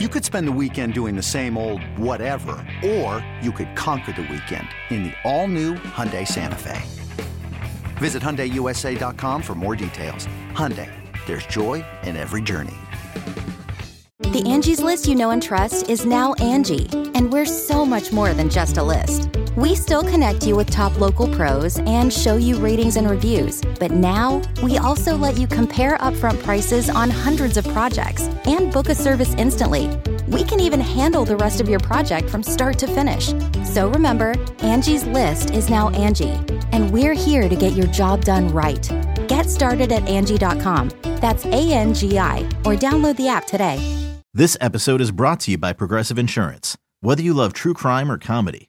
You could spend the weekend doing the same old whatever, or you could conquer the weekend in the all-new Hyundai Santa Fe. Visit HyundaiUSA.com for more details. Hyundai, there's joy in every journey. The Angie's list you know and trust is now Angie, and we're so much more than just a list. We still connect you with top local pros and show you ratings and reviews, but now we also let you compare upfront prices on hundreds of projects and book a service instantly. We can even handle the rest of your project from start to finish. So remember, Angie's list is now Angie, and we're here to get your job done right. Get started at Angie.com. That's A N G I, or download the app today. This episode is brought to you by Progressive Insurance. Whether you love true crime or comedy,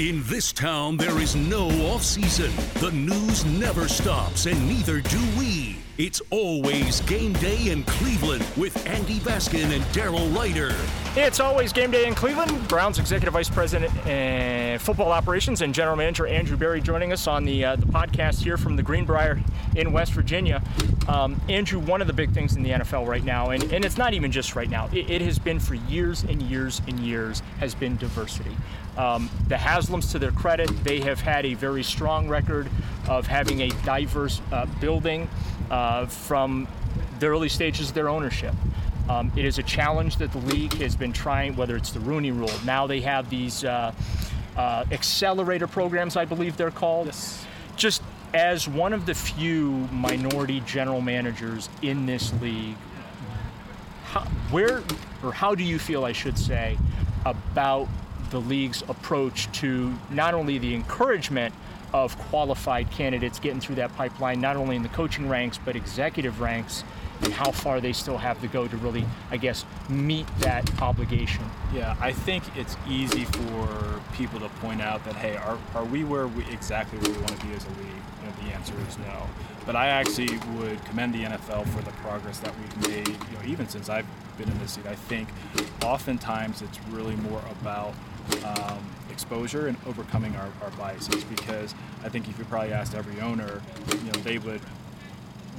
In this town, there is no off season. The news never stops, and neither do we. It's always game day in Cleveland with Andy Baskin and Daryl Ruiter. It's always game day in Cleveland. Browns Executive Vice President and Football Operations and General Manager Andrew Berry joining us on the uh, the podcast here from the Greenbrier in West Virginia. Um, Andrew, one of the big things in the NFL right now, and, and it's not even just right now, it, it has been for years and years and years, has been diversity. Um, the Haslams, to their credit, they have had a very strong record of having a diverse uh, building uh, from the early stages of their ownership. Um, it is a challenge that the league has been trying, whether it's the Rooney Rule. Now they have these uh, uh, accelerator programs, I believe they're called. Yes. Just as one of the few minority general managers in this league, how, where or how do you feel, I should say, about the league's approach to not only the encouragement of qualified candidates getting through that pipeline, not only in the coaching ranks, but executive ranks, and how far they still have to go to really, I guess, meet that obligation. Yeah, I think it's easy for people to point out that, hey, are, are we where we exactly where we want to be as a league? You know, the answer is no. But I actually would commend the NFL for the progress that we've made, you know, even since I've been in this seat. I think oftentimes it's really more about um, exposure and overcoming our, our biases because I think if you probably asked every owner, you know, they would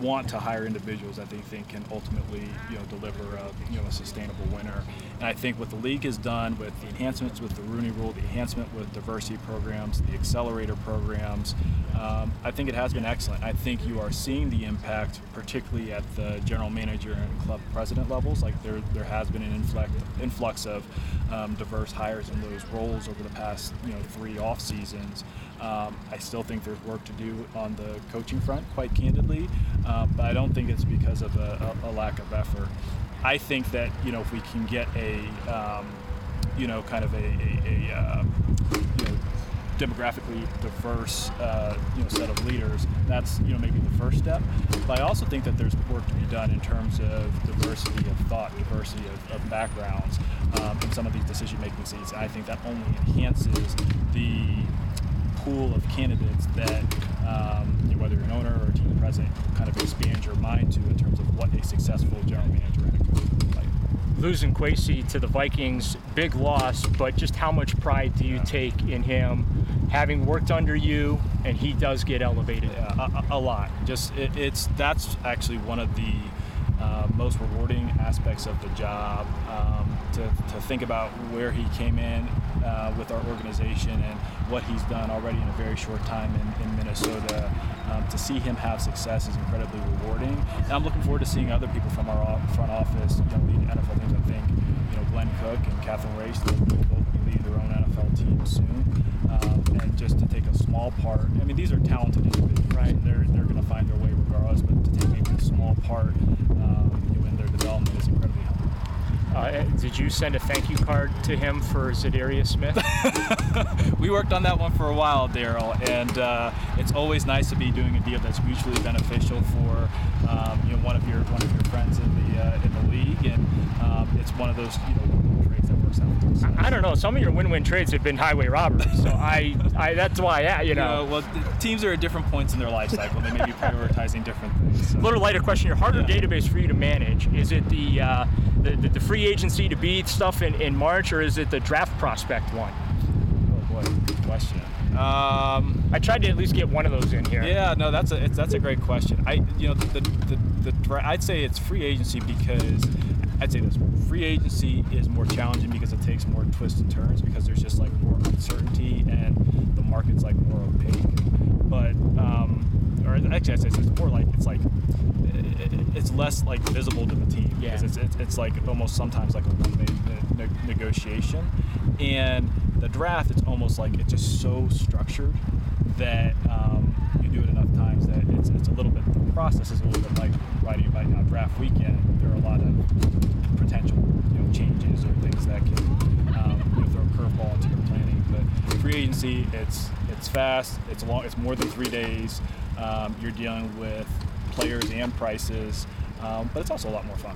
want to hire individuals that they think can ultimately, you know, deliver a, you know, a sustainable winner. And I think what the league has done with the enhancements with the Rooney Rule, the enhancement with diversity programs, the accelerator programs, um, I think it has been excellent. I think you are seeing the impact, particularly at the general manager and club president levels. Like there, there has been an influx, influx of um, diverse hires in those roles over the past, you know, three off seasons. Um, I still think there's work to do on the coaching front, quite candidly, uh, but I don't think it's because of a, a, a, lack of effort. I think that you know if we can get a um, you know kind of a, a, a uh, you know, demographically diverse uh, you know set of leaders, that's you know maybe the first step. But I also think that there's work to be done in terms of diversity of thought, diversity of, of backgrounds um, in some of these decision-making seats. And I think that only enhances the pool of candidates that, um, you know, whether you're an owner or a kind of expand your mind to in terms of what a successful general manager and a coach looks like. Losing Kwesi to the Vikings, big loss, but just how much pride do you yeah. take in him having worked under you and he does get elevated? Yeah, a, a, lot. Just it, it's that's actually one of the uh, most rewarding aspects of the job um, to, to think about where he came in uh, with our organization and what he's done already in a very short time in, in Minnesota. Um, to see him have success is incredibly rewarding. And I'm looking forward to seeing other people from our front office, you know, lead NFL teams. I think, you know, Glenn Cook and Catherine Raiche will both leading their own NFL teams soon. Um, and just to take a small part, I mean, these are talented individuals. Right. They're, they're going to find their way regardless, but to take maybe a small part um, you know, in their development is incredibly helpful. Uh, did you send a thank you card to him for Za'Darius Smith? we worked on that one for a while, Daryl, and uh, it's always nice to be doing a deal that's mutually beneficial for um, you know one of your one of your friends in the uh, in the league, and um, it's one of those you know trades that works out. For both sides. I don't know. Some of your win-win trades have been highway robberies, so I, I that's why, yeah, you You know. well, the teams are at different points in their life cycle. They may be prioritizing different things. So. A little lighter question. Your harder Yeah. database for you to manage is it the, uh, the, the the free agency to be stuff in, in March, or is it the draft prospect one? Oh boy, good question. Um, I tried to at least get one of those in here. Yeah, no, that's a it's, that's a great question. I you know the the, the dra- I'd say it's free agency because I'd say this free agency is more challenging because it takes more twists and turns because there's just like more uncertainty and the market's like more opaque. But um, or actually I'd say it's more like it's like it's less like visible to the team because Yeah. it's, it's it's like almost sometimes like a ne- negotiation, and the draft it's almost like it's just so structured that um, do it enough times that it's, it's a little bit the process is a little bit like riding a bike on draft weekend. There are a lot of potential you know changes or things that can um, you know, throw a curveball into your planning. But free agency, it's it's fast. It's long. It's more than three days. Um, you're dealing with players and prices, um, but it's also a lot more fun.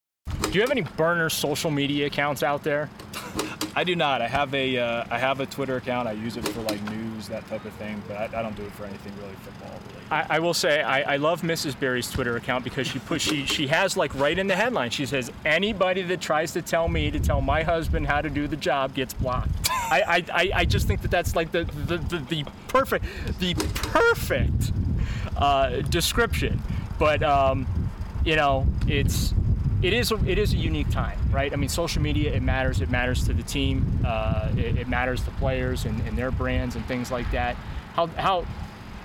Do you have any burner social media accounts out there? I do not. I have a uh, I have a Twitter account. I use it for like news, that type of thing. But I, I don't do it for anything really football related. I, I will say I, I love Mrs. Berry's Twitter account because she put she she has like right in the headline. She says anybody that tries to tell me to tell my husband how to do the job gets blocked. I I, I, I just think that that's like the the, the, the perfect the perfect uh, description. But um, you know it's it is a, it is a unique time, right? I mean, social media it matters. It matters to the team. Uh, it, it matters to players and, and their brands and things like that. How how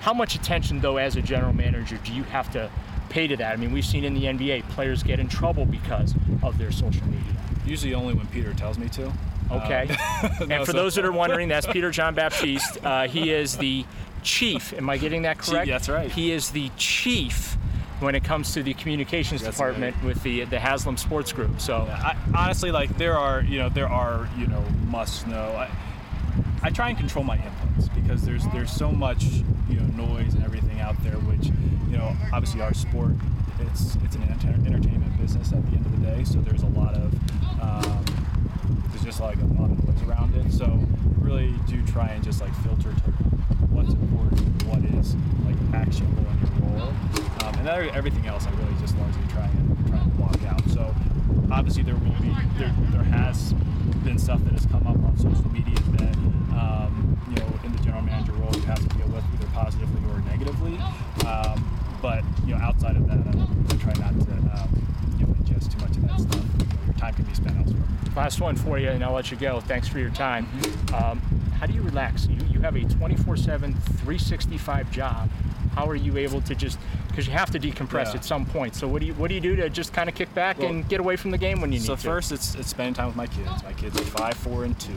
how much attention though, as a general manager, do you have to pay to that? I mean, we've seen in the NBA players get in trouble because of their social media. Usually only when Peter tells me to. Okay. Uh, no, and for so- those that are wondering, that's Peter John Baptiste. Uh, he is the chief. Am I getting that Chief, correct? that's right. He is the chief when it comes to the communications That's department with the the Haslam Sports Group. So I, honestly, like there are, you know, there are, you know, must know. I, I try and control my inputs because there's there's so much, you know, noise and everything out there. Which, you know, obviously our sport, it's it's an enter- entertainment business at the end of the day. So there's a lot of um, there's just like a lot of noise around it. So really do try and just like filter to what's important, what is like actionable in your role, um, and everything else I really just largely try and try and block out. So obviously there will be there, there has been stuff that has come up on social media that um, you know in the general manager role you have to deal with either positively or negatively. Um, but you know outside of that, I, I try not to um, you know ingest too much of that stuff. You know, your time can be spent elsewhere. last one for you, and I'll let you go. Thanks for your time. Um, how do you relax? You, you have a 24/7, 365 job. How are you able to just because you have to decompress Yeah. at some point? So what do you what do you do to just kind of kick back Well, and get away from the game when you need to? So first, it's, it's spending time with my kids. My kids are five, four, and two.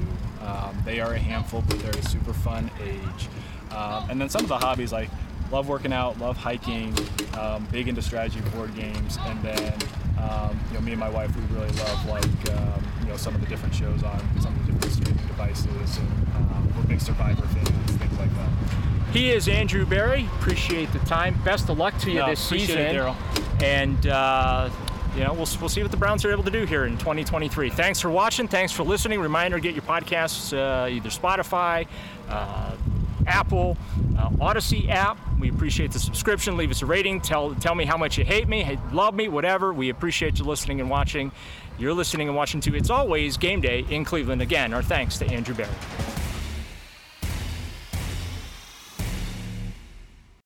Um, they are a handful, but they're a super fun age. Um, and then some of the hobbies like love working out, love hiking, um, big into strategy board games, and then um, you know me and my wife we really love like um, you know some of the different shows on some of the different streaming devices, and um, we're big Survivor fans, things like that. He is Andrew Berry. Appreciate the time. Best of luck to you No, this season. it. And uh, you know, we'll, we'll see what the Browns are able to do here in 2023. Thanks for watching. Thanks for listening. Reminder: get your podcasts uh, either Spotify, uh, Apple, uh, Audacy app. We appreciate the subscription. Leave us a rating. Tell tell me how much you hate me, love me, whatever. We appreciate you listening and watching. You're listening and watching too. It's Always Game Day in Cleveland. Again, our thanks to Andrew Berry.